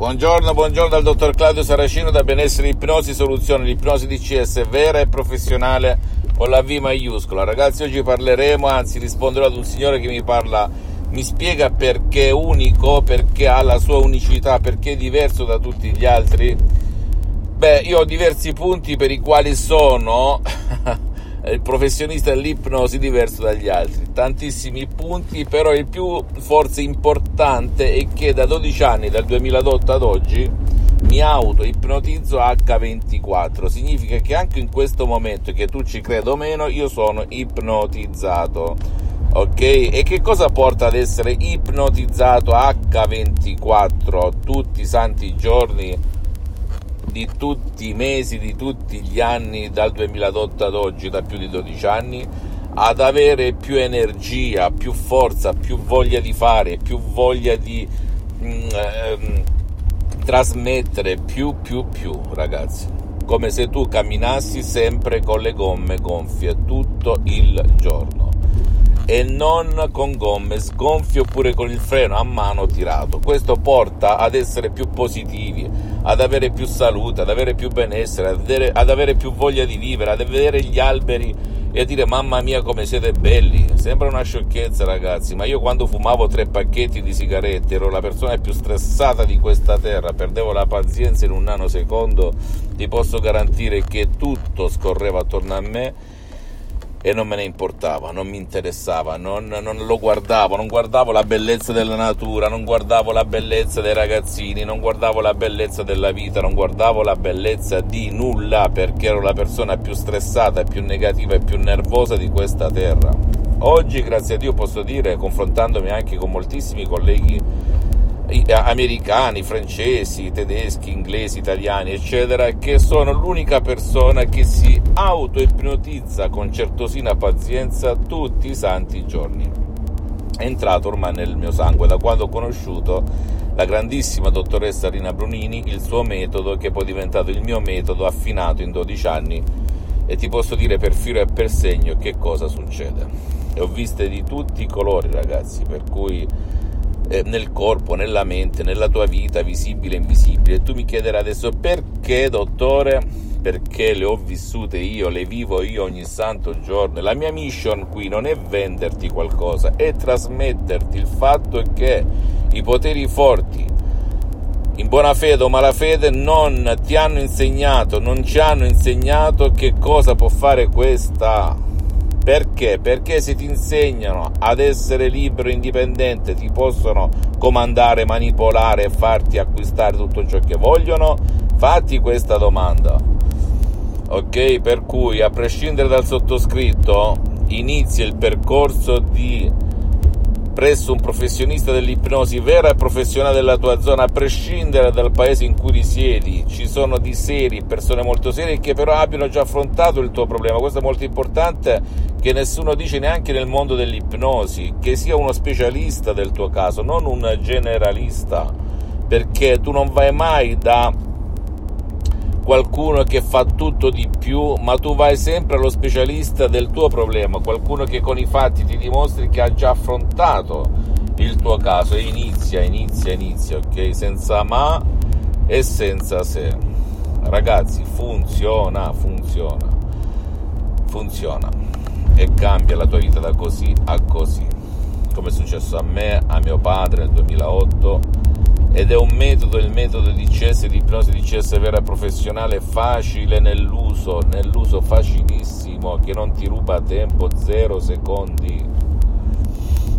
Buongiorno, buongiorno dal dottor Claudio Saracino da Benessere Ipnosi Soluzione, l'ipnosi DCS vera e professionale con la V maiuscola. Ragazzi, oggi parleremo, anzi risponderò ad un signore che mi parla, mi spiega perché è unico, perché ha la sua unicità, perché è diverso da tutti gli altri. Beh, io ho diversi punti per i quali sono il professionista dell'ipnosi diverso dagli altri, tantissimi punti, però il più forse importante è che da 12 anni, dal 2008 ad oggi, mi auto-ipnotizzo H24, significa che anche in questo momento, che tu ci creda o meno, io sono ipnotizzato. Ok? E che cosa porta ad essere ipnotizzato H24 tutti i santi giorni? Di tutti i mesi, di tutti gli anni dal 2008 ad oggi, da più di 12 anni, ad avere più energia, più forza, più voglia di fare, più voglia di mm, ehm, trasmettere, più, più, più, ragazzi. Come se tu camminassi sempre con le gomme gonfie tutto il giorno e non con gomme sgonfie oppure con il freno a mano tirato. Questo porta ad essere più positivi, ad avere più salute, ad avere più benessere, ad avere, ad avere più voglia di vivere, ad vedere gli alberi e a dire mamma mia come siete belli. Sembra una sciocchezza ragazzi, ma io quando fumavo tre pacchetti di sigarette ero la persona più stressata di questa terra, perdevo la pazienza in un nanosecondo, ti posso garantire che tutto scorreva attorno a me e non me ne importava, non mi interessava, non, non, lo guardavo, non guardavo la bellezza della natura, non guardavo la bellezza dei ragazzini, non guardavo la bellezza della vita, non guardavo la bellezza di nulla perché ero la persona più stressata, più negativa e più nervosa di questa terra. Oggi, grazie a Dio, posso dire, confrontandomi anche con moltissimi colleghi americani, francesi, tedeschi, inglesi, italiani, eccetera, che sono l'unica persona che si auto-ipnotizza con certosina pazienza tutti i santi giorni. È entrato ormai nel mio sangue da quando ho conosciuto la grandissima dottoressa Rina Brunini, il suo metodo che poi è diventato il mio metodo affinato in 12 anni e ti posso dire per filo e per segno che cosa succede. E ho viste di tutti i colori ragazzi, per cui eh, nel corpo, nella mente, nella tua vita, visibile e invisibile. E tu mi chiederai adesso perché, dottore? Perché le ho vissute io, le vivo io ogni santo giorno. La mia mission qui non è venderti qualcosa, è trasmetterti il fatto che i poteri forti, in buona fede o malafede, non ti hanno insegnato, non ci hanno insegnato che cosa può fare questa perché? Perché se ti insegnano ad essere libero e indipendente, ti possono comandare, manipolare e farti acquistare tutto ciò che vogliono? Fatti questa domanda. Ok? Per cui, a prescindere dal sottoscritto, inizia il percorso di presso un professionista dell'ipnosi vera e professionale della tua zona, a prescindere dal paese in cui risiedi. Ci sono di seri, persone molto serie che però abbiano già affrontato il tuo problema. Questo è molto importante che nessuno dice neanche nel mondo dell'ipnosi, che sia uno specialista del tuo caso, non un generalista, perché tu non vai mai da qualcuno che fa tutto di più, ma tu vai sempre allo specialista del tuo problema, qualcuno che con i fatti ti dimostri che ha già affrontato il tuo caso e inizia, inizia, inizia, ok? Senza ma e senza se. Ragazzi, funziona, funziona, funziona e cambia la tua vita da così a così, come è successo a me, a mio padre nel 2008 ed è un metodo, il metodo di CS, di ipnosi di CS vera professionale, facile nell'uso, nell'uso facilissimo, che non ti ruba tempo, zero secondi,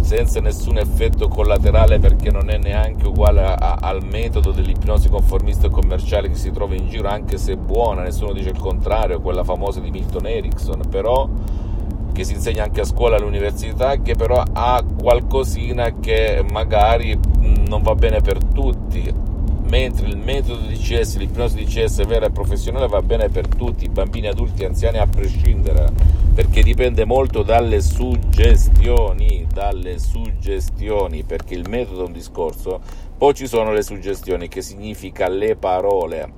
senza nessun effetto collaterale perché non è neanche uguale a, a, al metodo dell'ipnosi conformista e commerciale che si trova in giro, anche se buona, nessuno dice il contrario, quella famosa di Milton Erickson, però che si insegna anche a scuola all'università, che però ha qualcosina che magari non va bene per tutti, mentre il metodo di CS, l'ipnosi di CS vera e professionale va bene per tutti, bambini, adulti, anziani, a prescindere, perché dipende molto dalle suggestioni, dalle suggestioni, perché il metodo è un discorso, poi ci sono le suggestioni, che significa le parole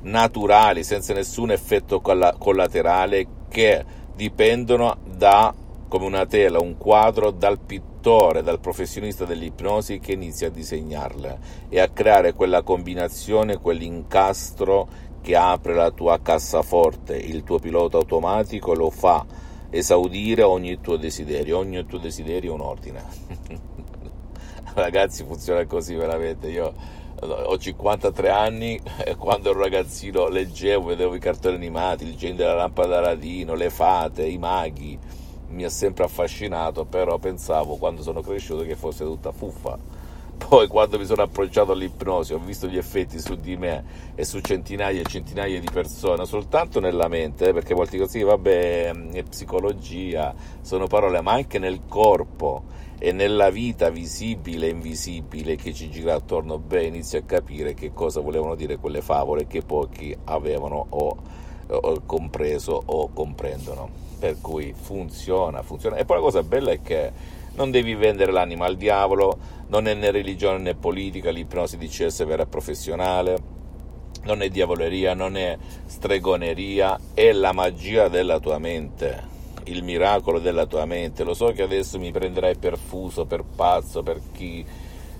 naturali, senza nessun effetto collaterale, che dipendono da, come una tela, un quadro, dal pittore, dal professionista dell'ipnosi che inizia a disegnarle e a creare quella combinazione, quell'incastro che apre la tua cassaforte, il tuo pilota automatico lo fa esaudire ogni tuo desiderio, ogni tuo desiderio è un ordine. Ragazzi, funziona così veramente. Io ho 53 anni e quando ero ragazzino leggevo, vedevo i cartoni animati, il genio della lampada d'Aladino, le fate, i maghi, mi ha sempre affascinato, però pensavo quando sono cresciuto che fosse tutta fuffa. Poi quando mi sono approcciato all'ipnosi ho visto gli effetti su di me e su centinaia e centinaia di persone, soltanto nella mente, perché molti così, vabbè, è psicologia, sono parole, ma anche nel corpo e nella vita visibile e invisibile che ci gira attorno, beh, inizia a capire che cosa volevano dire quelle favole che pochi avevano o, o compreso o comprendono. Per cui funziona, funziona. E poi la cosa bella è che non devi vendere l'anima al diavolo, non è né religione né politica, l'ipnosi di CS vera e professionale, non è diavoleria, non è stregoneria, è la magia della tua mente il miracolo della tua mente. Lo so che adesso mi prenderai per fuso, per pazzo, per chi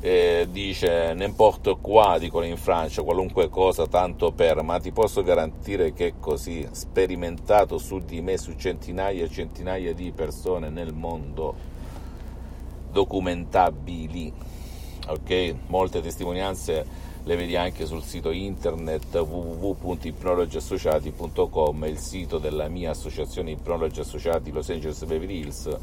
eh, dice n'importe qua, dicono in Francia, qualunque cosa tanto per, ma ti posso garantire che è così, sperimentato su di me, su centinaia e centinaia di persone nel mondo, documentabili, ok? Molte testimonianze le vedi anche sul sito internet www.ipnologiassociati.com, il sito della mia associazione Ipnologi Associati Los Angeles Beverly Hills,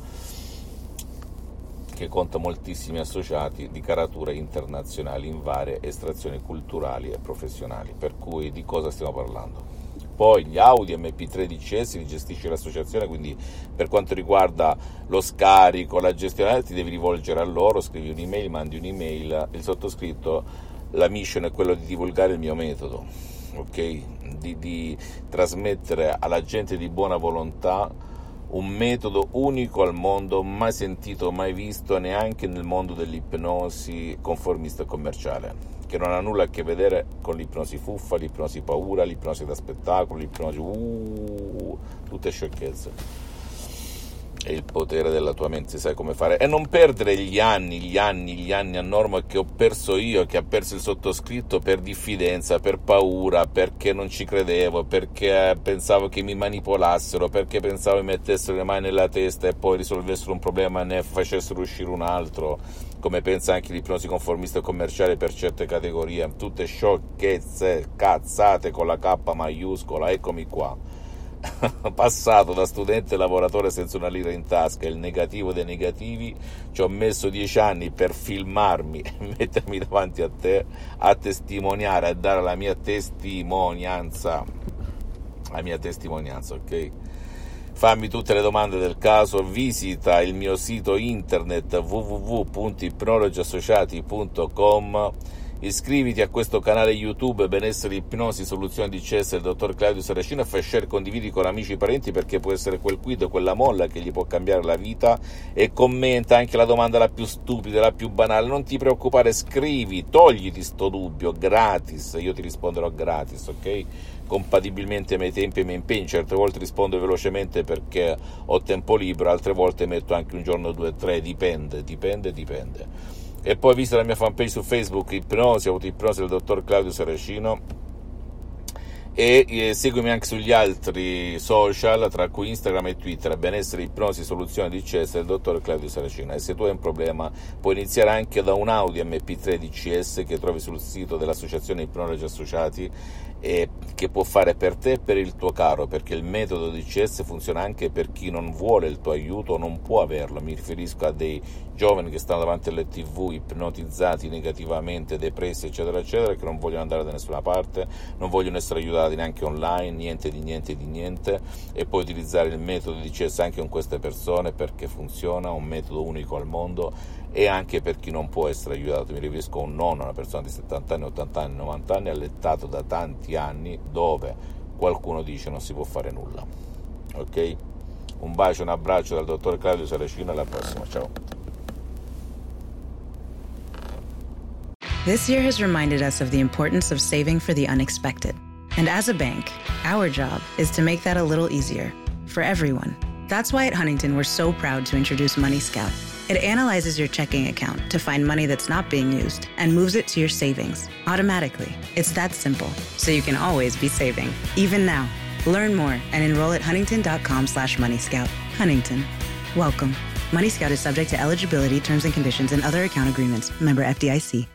che conta moltissimi associati di caratura internazionali in varie estrazioni culturali e professionali. Per cui di cosa stiamo parlando? Poi gli Audi MP3 DCS li gestisce l'associazione, quindi per quanto riguarda lo scarico, la gestione, ti devi rivolgere a loro, scrivi un'email, mandi un'email, il sottoscritto la mission è quella di divulgare il mio metodo, okay? di, di trasmettere alla gente di buona volontà un metodo unico al mondo, mai sentito, mai visto neanche nel mondo dell'ipnosi conformista commerciale, che non ha nulla a che vedere con l'ipnosi fuffa, l'ipnosi paura, l'ipnosi da spettacolo, l'ipnosi uh, tutte sciocchezze e il potere della tua mente, sai come fare. E non perdere gli anni, gli anni, gli anni a norma che ho perso io, che ha perso il sottoscritto per diffidenza, per paura, perché non ci credevo, perché pensavo che mi manipolassero, perché pensavo mi mettessero le mani nella testa e poi risolvessero un problema e ne facessero uscire un altro, come pensa anche l'ipnosi conformista commerciale per certe categorie. Tutte sciocchezze, cazzate con la K maiuscola, eccomi qua passato da studente lavoratore senza una lira in tasca, il negativo dei negativi, ci ho messo dieci anni per filmarmi e mettermi davanti a te a testimoniare, a dare la mia testimonianza, la mia testimonianza, ok? Fammi tutte le domande del caso, visita il mio sito internet www.ipnologiassociati.com Iscriviti a questo canale YouTube Benessere Ipnosi Soluzione di CS del dottor Claudio Saracino e fai share condividi con amici e parenti perché può essere quel quid, quella molla che gli può cambiare la vita e commenta anche la domanda la più stupida, la più banale. Non ti preoccupare, scrivi, togliti sto dubbio, gratis, io ti risponderò gratis, ok? compatibilmente ai miei tempi e ai miei impegni. Certe volte rispondo velocemente perché ho tempo libero, altre volte metto anche un giorno, due, tre, dipende, dipende, dipende e poi visita la mia fanpage su Facebook Ipnosi, Autoipnosi del dottor Claudio Saracino. E seguimi anche sugli altri social tra cui Instagram e Twitter. Benessere ipnosi soluzione DCS del dottor Claudio Saracino. E se tu hai un problema puoi iniziare anche da un Audi MP3 DCS che trovi sul sito dell'associazione Ipnologi Associati e che può fare per te e per il tuo caro, perché il metodo di CS funziona anche per chi non vuole il tuo aiuto o non può averlo. Mi riferisco a dei giovani che stanno davanti alle tv ipnotizzati negativamente, depressi, eccetera, eccetera, che non vogliono andare da nessuna parte, non vogliono essere aiutati neanche online, niente di niente di niente, e puoi utilizzare il metodo di CS anche con queste persone perché funziona, un metodo unico al mondo e anche per chi non può essere aiutato. Mi riferisco a un nonno, una persona di 70 anni, 80 anni, 90 anni, allettato da tanti anni, dove qualcuno dice non si può fare nulla. Ok? Un bacio, un abbraccio dal dottor Claudio Saracino, alla prossima, ciao. This year has reminded us of the importance of saving for the unexpected. And as a bank, our job is to make that a little easier for everyone. That's why at Huntington, we're so proud to introduce Money Scout. It analyzes your checking account to find money that's not being used and moves it to your savings automatically. It's that simple, so you can always be saving, even now. Learn more and enroll at huntington.com slash moneyscout. Huntington. Welcome. Money Scout is subject to eligibility, terms and conditions, and other account agreements. Member FDIC.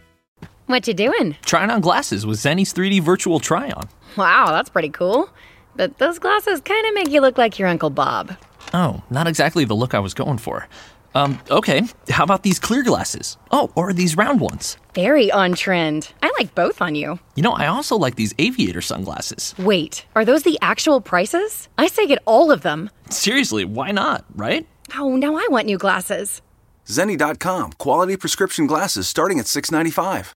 What you doing? Trying on glasses with Zenny's 3D virtual try-on. Wow, that's pretty cool. But those glasses kind of make you look like your Uncle Bob. Oh, not exactly the look I was going for. Um, okay, how about these clear glasses? Oh, or these round ones? Very on trend. I like both on you. You know, I also like these aviator sunglasses. Wait, are those the actual prices? I say get all of them. Seriously, why not, right? Oh, now I want new glasses. Zenni.com, quality prescription glasses starting at $6.95.